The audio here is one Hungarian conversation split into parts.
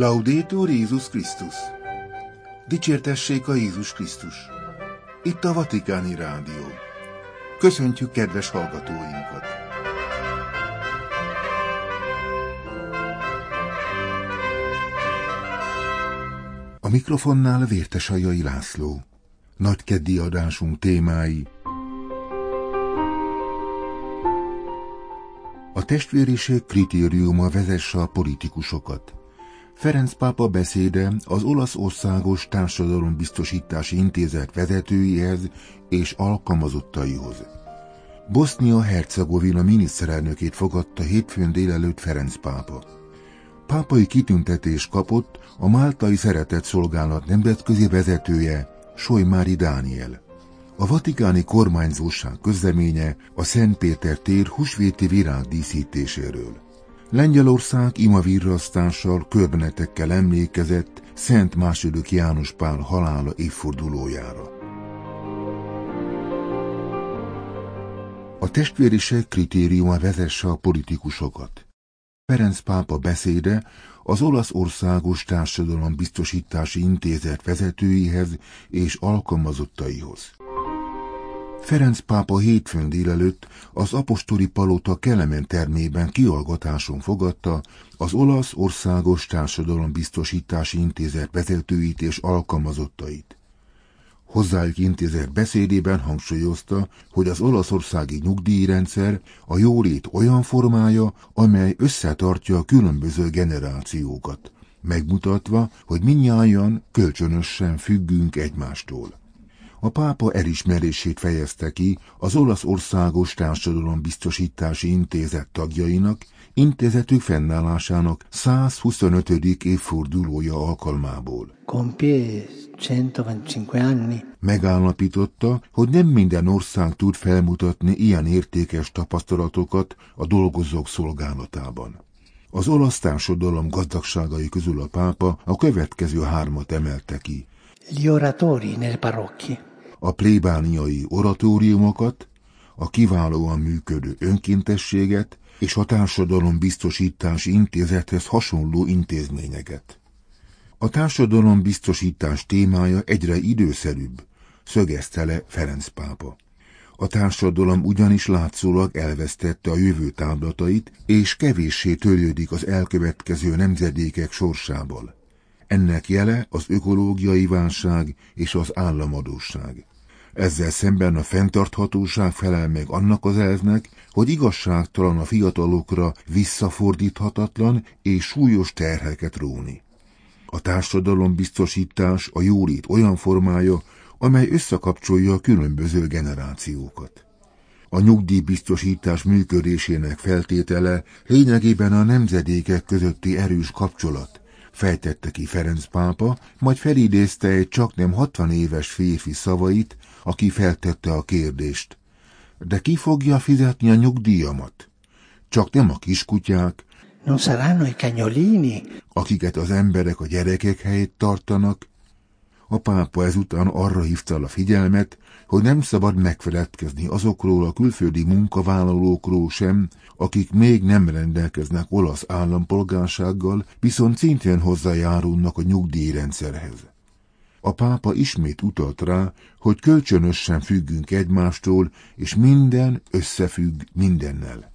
Laudétur Jézus Krisztus! Dicsértessék a Jézus Krisztus! Itt a Vatikáni Rádió. Köszöntjük kedves hallgatóinkat! A mikrofonnál Vértesajai László. Nagy keddi adásunk témái A testvériség kritériuma vezesse a politikusokat. Ferenc pápa beszéde az olasz országos társadalombiztosítási intézet vezetőihez és alkalmazottaihoz. Bosznia-Hercegovina miniszterelnökét fogadta hétfőn délelőtt Ferenc pápa. Pápai kitüntetés kapott a Máltai Szeretett Szolgálat nemzetközi vezetője, Sojmári Dániel. A vatikáni kormányzóság közleménye a Szent Péter tér husvéti virág díszítéséről. Lengyelország imavirrasztással, körbenetekkel emlékezett Szent második János Pál halála évfordulójára. A testvériség kritériuma vezesse a politikusokat. Ferenc pápa beszéde az olasz országos társadalombiztosítási intézet vezetőihez és alkalmazottaihoz. Ferenc pápa hétfőn délelőtt az apostoli palota Kelemen termében kiallgatáson fogadta az olasz országos társadalombiztosítási intézet vezetőit és alkalmazottait. Hozzájuk intézet beszédében hangsúlyozta, hogy az olaszországi nyugdíjrendszer a jólét olyan formája, amely összetartja a különböző generációkat, megmutatva, hogy minnyáján kölcsönösen függünk egymástól a pápa elismerését fejezte ki az Olasz Országos Társadalombiztosítási Intézet tagjainak, intézetük fennállásának 125. évfordulója alkalmából. Compie 125 anni. Megállapította, hogy nem minden ország tud felmutatni ilyen értékes tapasztalatokat a dolgozók szolgálatában. Az olasz társadalom gazdagságai közül a pápa a következő hármat emelte ki. Gli oratori nelle parrocchie a plébániai oratóriumokat, a kiválóan működő önkéntességet és a társadalom biztosítási intézethez hasonló intézményeket. A társadalom biztosítás témája egyre időszerűbb, szögezte le Ferenc pápa. A társadalom ugyanis látszólag elvesztette a jövő táblatait, és kevéssé törődik az elkövetkező nemzedékek sorsával. Ennek jele az ökológiai válság és az államadóság. Ezzel szemben a fenntarthatóság felel meg annak az elvnek, hogy igazságtalan a fiatalokra visszafordíthatatlan és súlyos terheket róni. A társadalombiztosítás a jólét olyan formája, amely összekapcsolja a különböző generációkat. A nyugdíjbiztosítás működésének feltétele lényegében a nemzedékek közötti erős kapcsolat, fejtette ki Ferenc pápa, majd felidézte egy csak nem 60 éves férfi szavait, aki feltette a kérdést. De ki fogja fizetni a nyugdíjamat? Csak nem a kiskutyák, Non saranno i cagnolini. akiket az emberek a gyerekek helyét tartanak. A pápa ezután arra hívta a figyelmet, hogy nem szabad megfeledkezni azokról a külföldi munkavállalókról sem, akik még nem rendelkeznek olasz állampolgársággal, viszont szintén hozzájárulnak a nyugdíjrendszerhez. A pápa ismét utalt rá, hogy kölcsönösen függünk egymástól, és minden összefügg mindennel.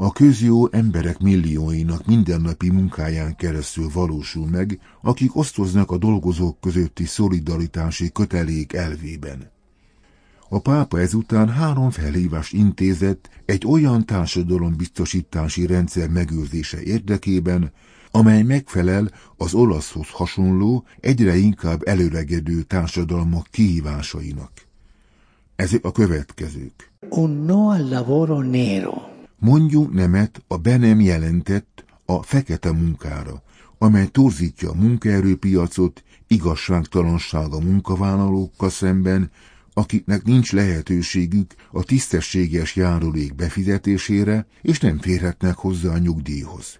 A közjó emberek millióinak mindennapi munkáján keresztül valósul meg, akik osztoznak a dolgozók közötti szolidaritási kötelék elvében. A pápa ezután három felhívást intézett egy olyan társadalombiztosítási rendszer megőrzése érdekében, amely megfelel az olaszhoz hasonló, egyre inkább előregedő társadalmak kihívásainak. Ezek a következők. Un no al lavoro nero. Mondjunk nemet a be nem jelentett, a fekete munkára, amely torzítja a munkaerőpiacot, igazságtalanság a munkavállalókkal szemben, akiknek nincs lehetőségük a tisztességes járulék befizetésére, és nem férhetnek hozzá a nyugdíjhoz.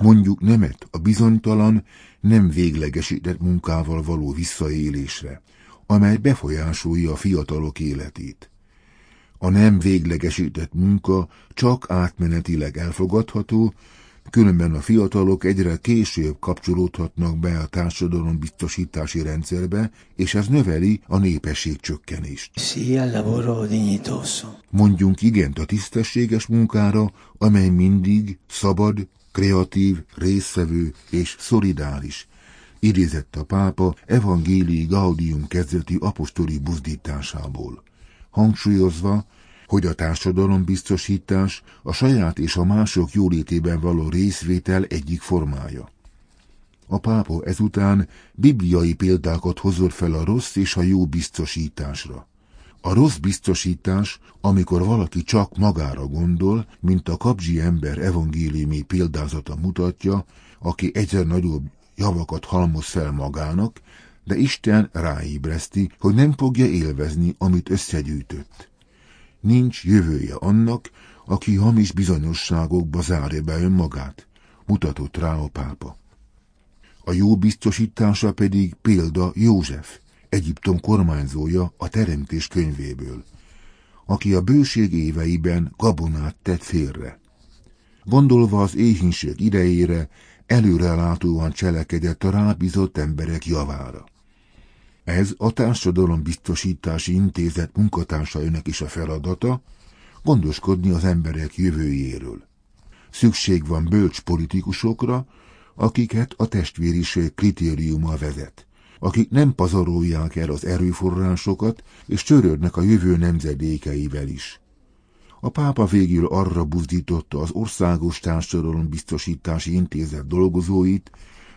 Mondjuk nemet a bizonytalan, nem véglegesített munkával való visszaélésre, amely befolyásolja a fiatalok életét. A nem véglegesített munka csak átmenetileg elfogadható, különben a fiatalok egyre később kapcsolódhatnak be a társadalom biztosítási rendszerbe, és ez növeli a népesség csökkenést. Mondjunk igent a tisztességes munkára, amely mindig szabad, kreatív, részvevő és szolidáris, idézett a pápa evangélii Gaudium kezdeti apostoli buzdításából, hangsúlyozva, hogy a társadalombiztosítás a saját és a mások jólétében való részvétel egyik formája. A pápa ezután bibliai példákat hozott fel a rossz és a jó biztosításra. A rossz biztosítás, amikor valaki csak magára gondol, mint a kapzsi ember evangéliumi példázata mutatja, aki egyre nagyobb javakat halmoz fel magának, de Isten ráébreszti, hogy nem fogja élvezni, amit összegyűjtött. Nincs jövője annak, aki hamis bizonyosságokba zárja be önmagát, mutatott rá a pápa. A jó biztosítása pedig példa József, Egyiptom kormányzója a Teremtés könyvéből, aki a bőség éveiben gabonát tett félre. Gondolva az éhínség idejére, előrelátóan cselekedett a rábízott emberek javára. Ez a Társadalombiztosítási Intézet munkatársainak is a feladata, gondoskodni az emberek jövőjéről. Szükség van bölcs politikusokra, akiket a testvériség kritériuma vezet, akik nem pazarolják el az erőforrásokat, és törődnek a jövő nemzedékeivel is. A pápa végül arra buzdította az Országos Társadalombiztosítási Intézet dolgozóit,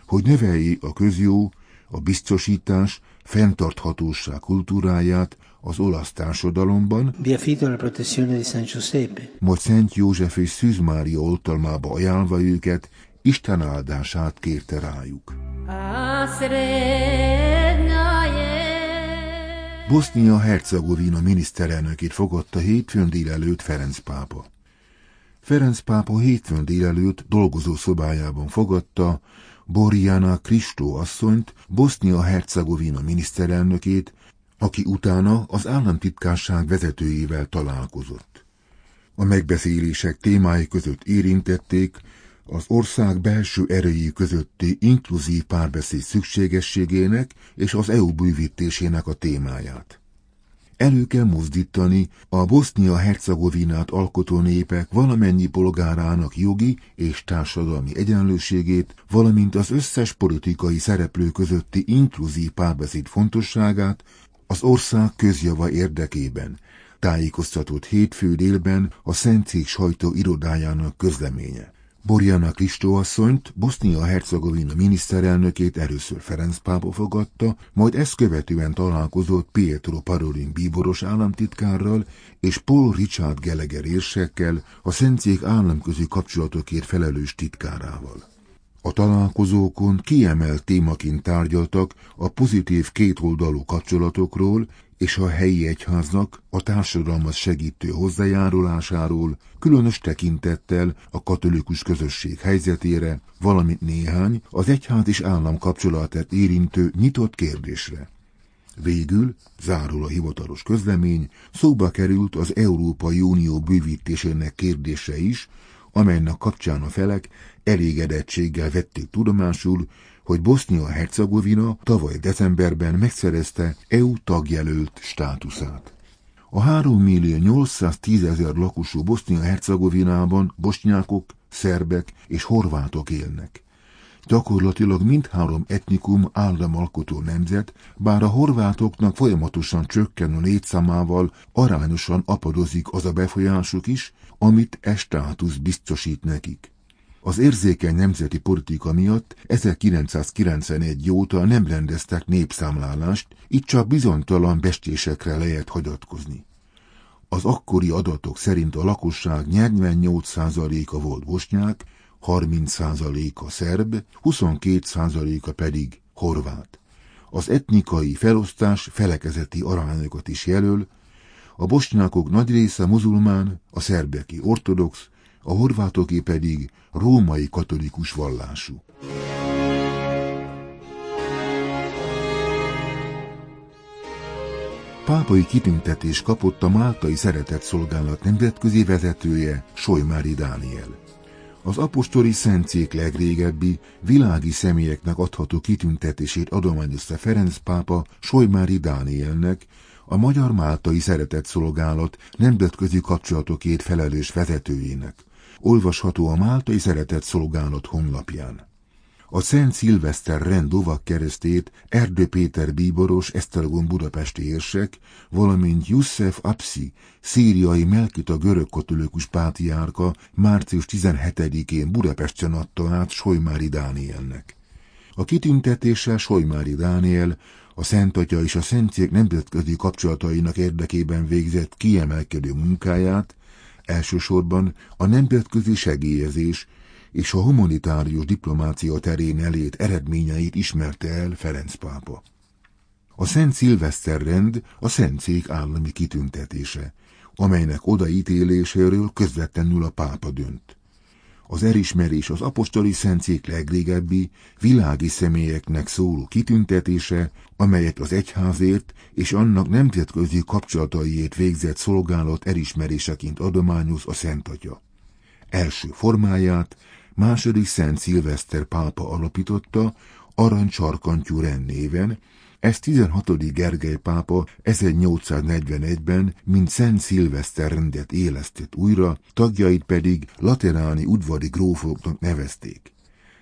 hogy növelje a közjó, a biztosítás, fenntarthatóság kultúráját az olasz társadalomban, Vi affido alla protezione di San Giuseppe. majd Szent József és Szűz Mária oltalmába ajánlva őket, Isten áldását kérte rájuk. Bosznia-Hercegovina miniszterelnökét fogadta hétfőn délelőtt Ferenc pápa. Ferenc pápa hétfőn délelőtt dolgozó szobájában fogadta Borjana Kristó asszonyt, Bosznia-Hercegovina miniszterelnökét, aki utána az államtitkárság vezetőjével találkozott. A megbeszélések témái között érintették az ország belső erői közötti inkluzív párbeszéd szükségességének és az EU bővítésének a témáját. Elő kell mozdítani a Bosznia-Hercegovinát alkotó népek valamennyi polgárának jogi és társadalmi egyenlőségét, valamint az összes politikai szereplő közötti inkluzív párbeszéd fontosságát az ország közjava érdekében, tájékoztatott hétfő délben a Szentcég sajtó irodájának közleménye. Borjana Kristó asszonyt, Bosznia-Hercegovina miniszterelnökét először Ferenc pápa fogadta, majd ezt követően találkozott Pietro Parolin bíboros államtitkárral és Paul Richard Gallagher érsekkel, a Szentcég államközi kapcsolatokért felelős titkárával. A találkozókon kiemelt témaként tárgyaltak a pozitív kétoldalú kapcsolatokról és a helyi egyháznak a társadalmat segítő hozzájárulásáról, különös tekintettel a katolikus közösség helyzetére, valamint néhány az egyház és állam kapcsolatát érintő nyitott kérdésre. Végül, zárul a hivatalos közlemény, szóba került az Európai Unió bővítésének kérdése is, amelynek kapcsán a felek elégedettséggel vették tudomásul, hogy Bosznia-Hercegovina tavaly decemberben megszerezte EU tagjelölt státuszát. A 3 millió 810 ezer lakosú Bosznia-Hercegovinában bosnyákok, szerbek és horvátok élnek. Gyakorlatilag mindhárom etnikum államalkotó nemzet, bár a horvátoknak folyamatosan csökkenő létszámával arányosan apadozik az a befolyásuk is, amit e státusz biztosít nekik. Az érzékeny nemzeti politika miatt 1991 óta nem rendeztek népszámlálást, így csak bizonytalan bestésekre lehet hagyatkozni. Az akkori adatok szerint a lakosság 48%-a volt bosnyák, 30%-a szerb, 22%-a pedig horvát. Az etnikai felosztás felekezeti arányokat is jelöl, a bosnyákok nagy része muzulmán, a szerbeki ortodox, a horvátoké pedig római katolikus vallású. Pápai kitüntetés kapott a Máltai Szeretett Szolgálat nemzetközi vezetője, Sojmári Dániel. Az apostoli szentcék legrégebbi, világi személyeknek adható kitüntetését adományozta Ferenc pápa Sojmári Dánielnek, a Magyar Máltai Szeretett Szolgálat nemzetközi kapcsolatokért felelős vezetőjének. Olvasható a Máltai Szeretett Szolgálat honlapján. A Szent Szilveszter rend keresztét Erdő Péter bíboros Esztergom budapesti érsek, valamint Jussef Apsi, szíriai Melkita görög katolikus pátiárka március 17-én Budapesten adta át Sojmári Dánielnek. A kitüntetéssel Sojmári Dániel a Szent Atya és a Szentcég nemzetközi kapcsolatainak érdekében végzett kiemelkedő munkáját, elsősorban a nemzetközi segélyezés és a humanitárius diplomácia terén elét eredményeit ismerte el Ferenc pápa. A Szent Szilveszter rend a Szentszék állami kitüntetése, amelynek odaítéléséről közvetlenül a pápa dönt. Az elismerés az apostoli szentszék legrégebbi, világi személyeknek szóló kitüntetése, amelyet az egyházért és annak nemzetközi kapcsolataiért végzett szolgálat elismeréseként adományoz a Szent Atya. Első formáját második Szent Szilveszter pápa alapította, arancsarkantyú rend néven, ezt 16. Gergely pápa 1841-ben, mint Szent Szilveszter rendet élesztett újra, tagjait pedig lateráni udvari grófoknak nevezték.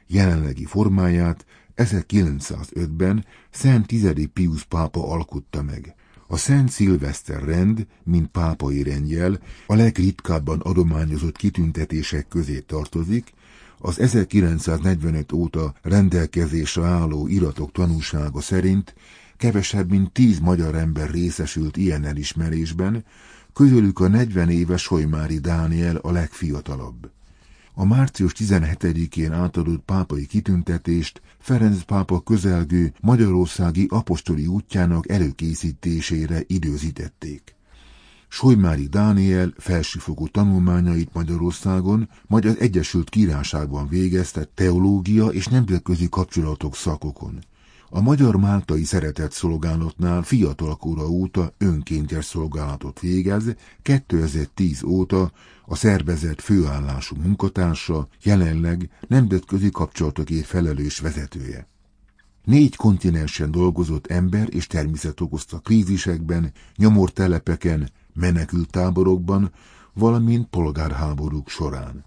Jelenlegi formáját 1905-ben Szent 10. Pius pápa alkotta meg. A Szent Szilveszter rend, mint pápai rendjel, a legritkábban adományozott kitüntetések közé tartozik, az 1945 óta rendelkezésre álló iratok tanúsága szerint kevesebb mint tíz magyar ember részesült ilyen elismerésben, közülük a 40 éves Sojmári Dániel a legfiatalabb. A március 17-én átadott pápai kitüntetést Ferenc pápa közelgő magyarországi apostoli útjának előkészítésére időzítették. Sojmári Dániel felsőfokú tanulmányait Magyarországon, majd az Egyesült Királyságban végezte teológia és nemzetközi kapcsolatok szakokon. A Magyar Máltai Szeretett Szolgálatnál fiatalkora óta önkéntes szolgálatot végez, 2010 óta a szervezet főállású munkatársa, jelenleg nemzetközi kapcsolatokért felelős vezetője. Négy kontinensen dolgozott ember és természet okozta krízisekben, nyomortelepeken, menekültáborokban, valamint polgárháborúk során.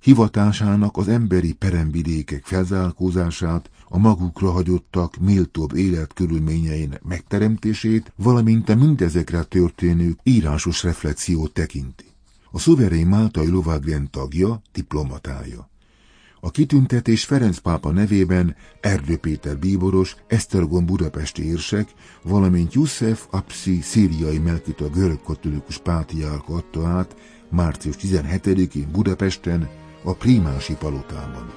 Hivatásának az emberi peremvidékek felzárkózását, a magukra hagyottak méltóbb életkörülményeinek megteremtését, valamint a mindezekre történő írásos reflexiót tekinti. A szuverén máltai lovagrend tagja, diplomatája. A kitüntetés Ferenc pápa nevében Erdő Péter bíboros, Esztergom budapesti érsek, valamint Jussef Apsi szíriai Melkita görög katolikus pátiárka adta át március 17-én Budapesten, a Prímási palotában.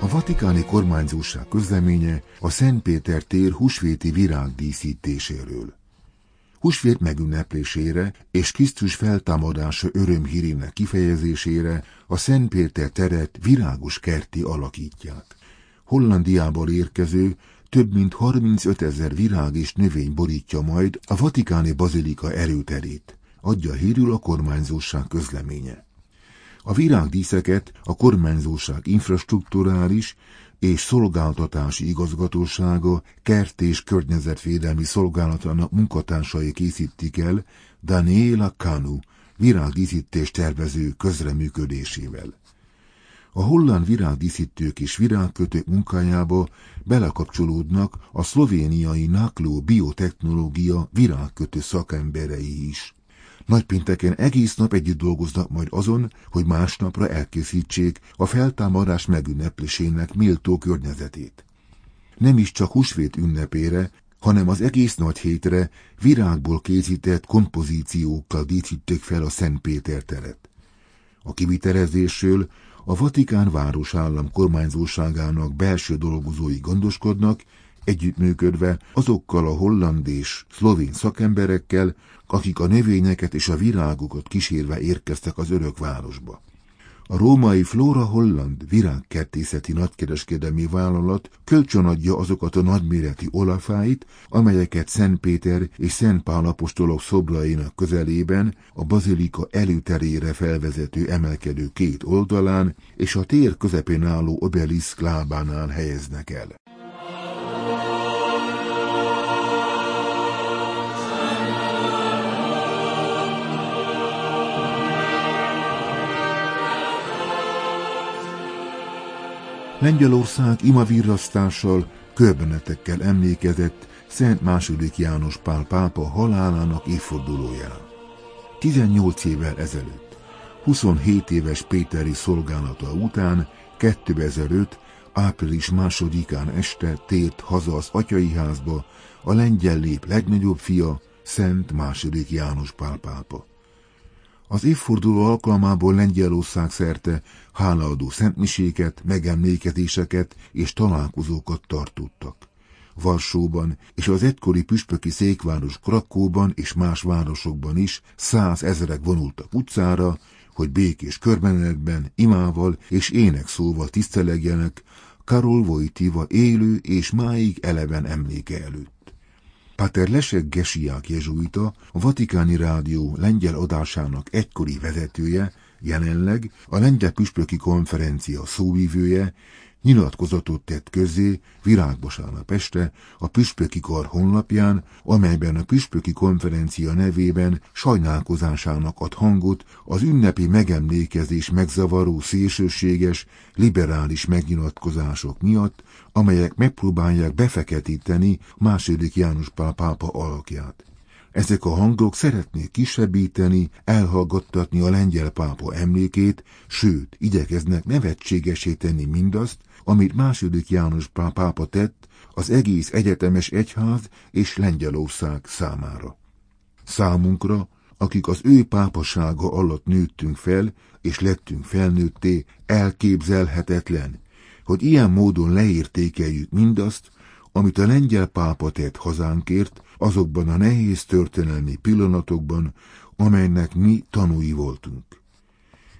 A vatikáni kormányzóság közleménye a Szentpéter tér husvéti virágdíszítéséről. Husvét megünneplésére és Krisztus feltámadása örömhírének kifejezésére a Szentpéter teret virágos kerti alakítják. Hollandiából érkező több mint 35 ezer virág és növény borítja majd a Vatikáni Bazilika erőterét, adja hírül a kormányzóság közleménye. A virágdíszeket a kormányzóság infrastruktúrális és szolgáltatási igazgatósága kert- és környezetvédelmi szolgálatának munkatársai készítik el Daniela Kanu virágdíszítés tervező közreműködésével. A holland virágdíszítők és virágkötők munkájába belekapcsolódnak a szlovéniai Nakló biotechnológia virágkötő szakemberei is. Nagypénteken egész nap együtt dolgoznak majd azon, hogy másnapra elkészítsék a feltámadás megünneplésének méltó környezetét. Nem is csak húsvét ünnepére, hanem az egész nagy hétre virágból készített kompozíciókkal díszíték fel a Szent Péter teret. A kivitelezésről a Vatikán városállam kormányzóságának belső dolgozói gondoskodnak, együttműködve azokkal a holland és szlovén szakemberekkel, akik a növényeket és a virágokat kísérve érkeztek az örök városba. A római Flora Holland virágkertészeti nagykereskedelmi vállalat kölcsönadja azokat a nagyméretű olafáit, amelyeket Szent Péter és Szent Pál apostolok szobrainak közelében, a bazilika előterére felvezető emelkedő két oldalán és a tér közepén álló obeliszk lábánál helyeznek el. Lengyelország imavirrasztással, körbenetekkel emlékezett Szent II. János Pál pápa halálának évfordulóján. 18 évvel ezelőtt, 27 éves Péteri szolgálata után 2005. április másodikán este tért haza az atyai házba a lengyel lép legnagyobb fia, Szent II. János Pál pápa. Az évforduló alkalmából Lengyelország szerte hálaadó szentmiséket, megemlékezéseket és találkozókat tartottak. Varsóban és az egykori püspöki székváros Krakóban és más városokban is százezrek vonultak utcára, hogy békés körbenetben, imával és énekszóval tisztelegjenek Karol Vojtiva élő és máig eleven emléke előtt. Pater Lesek Gesiák jezsuita, a Vatikáni Rádió lengyel adásának egykori vezetője, jelenleg a Lengyel Püspöki Konferencia szóvívője, nyilatkozatot tett közzé virágvasárnap este a Püspöki Kar honlapján, amelyben a Püspöki Konferencia nevében sajnálkozásának ad hangot az ünnepi megemlékezés megzavaró szélsőséges, liberális megnyilatkozások miatt, amelyek megpróbálják befeketíteni második János Pál pápa alakját. Ezek a hangok szeretnék kisebbíteni, elhallgattatni a lengyel pápa emlékét, sőt, igyekeznek nevetségesé tenni mindazt, amit második János pápa tett az egész egyetemes egyház és Lengyelország számára. Számunkra, akik az ő pápasága alatt nőttünk fel, és lettünk felnőtté, elképzelhetetlen, hogy ilyen módon leértékeljük mindazt, amit a lengyel pápa tett hazánkért azokban a nehéz történelmi pillanatokban, amelynek mi tanúi voltunk.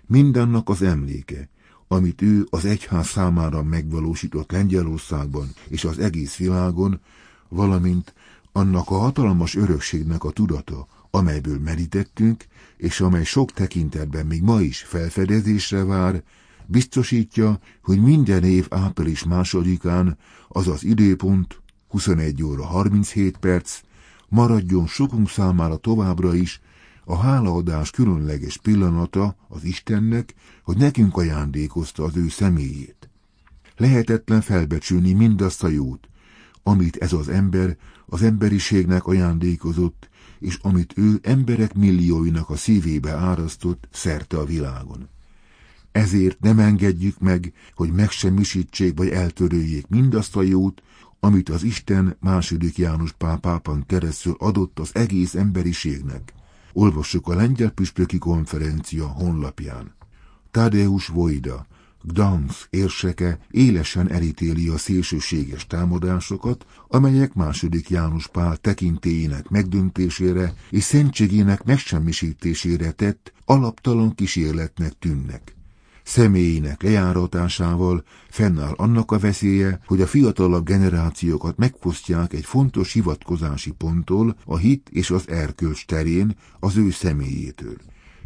Mindannak az emléke, amit ő az egyház számára megvalósított Lengyelországban és az egész világon, valamint annak a hatalmas örökségnek a tudata, amelyből merítettünk, és amely sok tekintetben még ma is felfedezésre vár, biztosítja, hogy minden év április másodikán, azaz időpont 21 óra 37 perc, maradjon sokunk számára továbbra is a hálaadás különleges pillanata az Istennek, hogy nekünk ajándékozta az ő személyét. Lehetetlen felbecsülni mindazt a jót, amit ez az ember az emberiségnek ajándékozott, és amit ő emberek millióinak a szívébe árasztott szerte a világon. Ezért nem engedjük meg, hogy megsemmisítsék vagy eltöröljék mindazt a jót, amit az Isten második János pápában keresztül adott az egész emberiségnek. Olvassuk a Lengyel Püspöki Konferencia honlapján. Tadeusz Vojda, Gdansk érseke élesen elítéli a szélsőséges támadásokat, amelyek második János Pál tekintélyének megdöntésére és szentségének megsemmisítésére tett alaptalan kísérletnek tűnnek személyének lejáratásával fennáll annak a veszélye, hogy a fiatalabb generációkat megfosztják egy fontos hivatkozási ponttól a hit és az erkölcs terén az ő személyétől.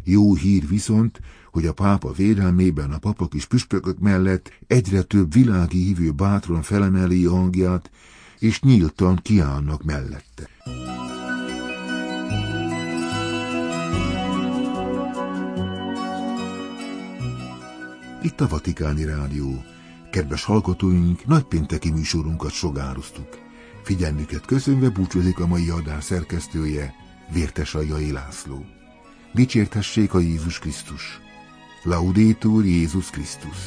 Jó hír viszont, hogy a pápa védelmében a papok és püspökök mellett egyre több világi hívő bátran felemeli a hangját, és nyíltan kiállnak mellette. Itt a Vatikáni Rádió. Kedves hallgatóink, nagypénteki műsorunkat sogároztuk. Figyelmüket köszönve búcsúzik a mai adás szerkesztője, Vértes Ajai László. Dicsértessék a Jézus Krisztus! Laudétur Jézus Krisztus!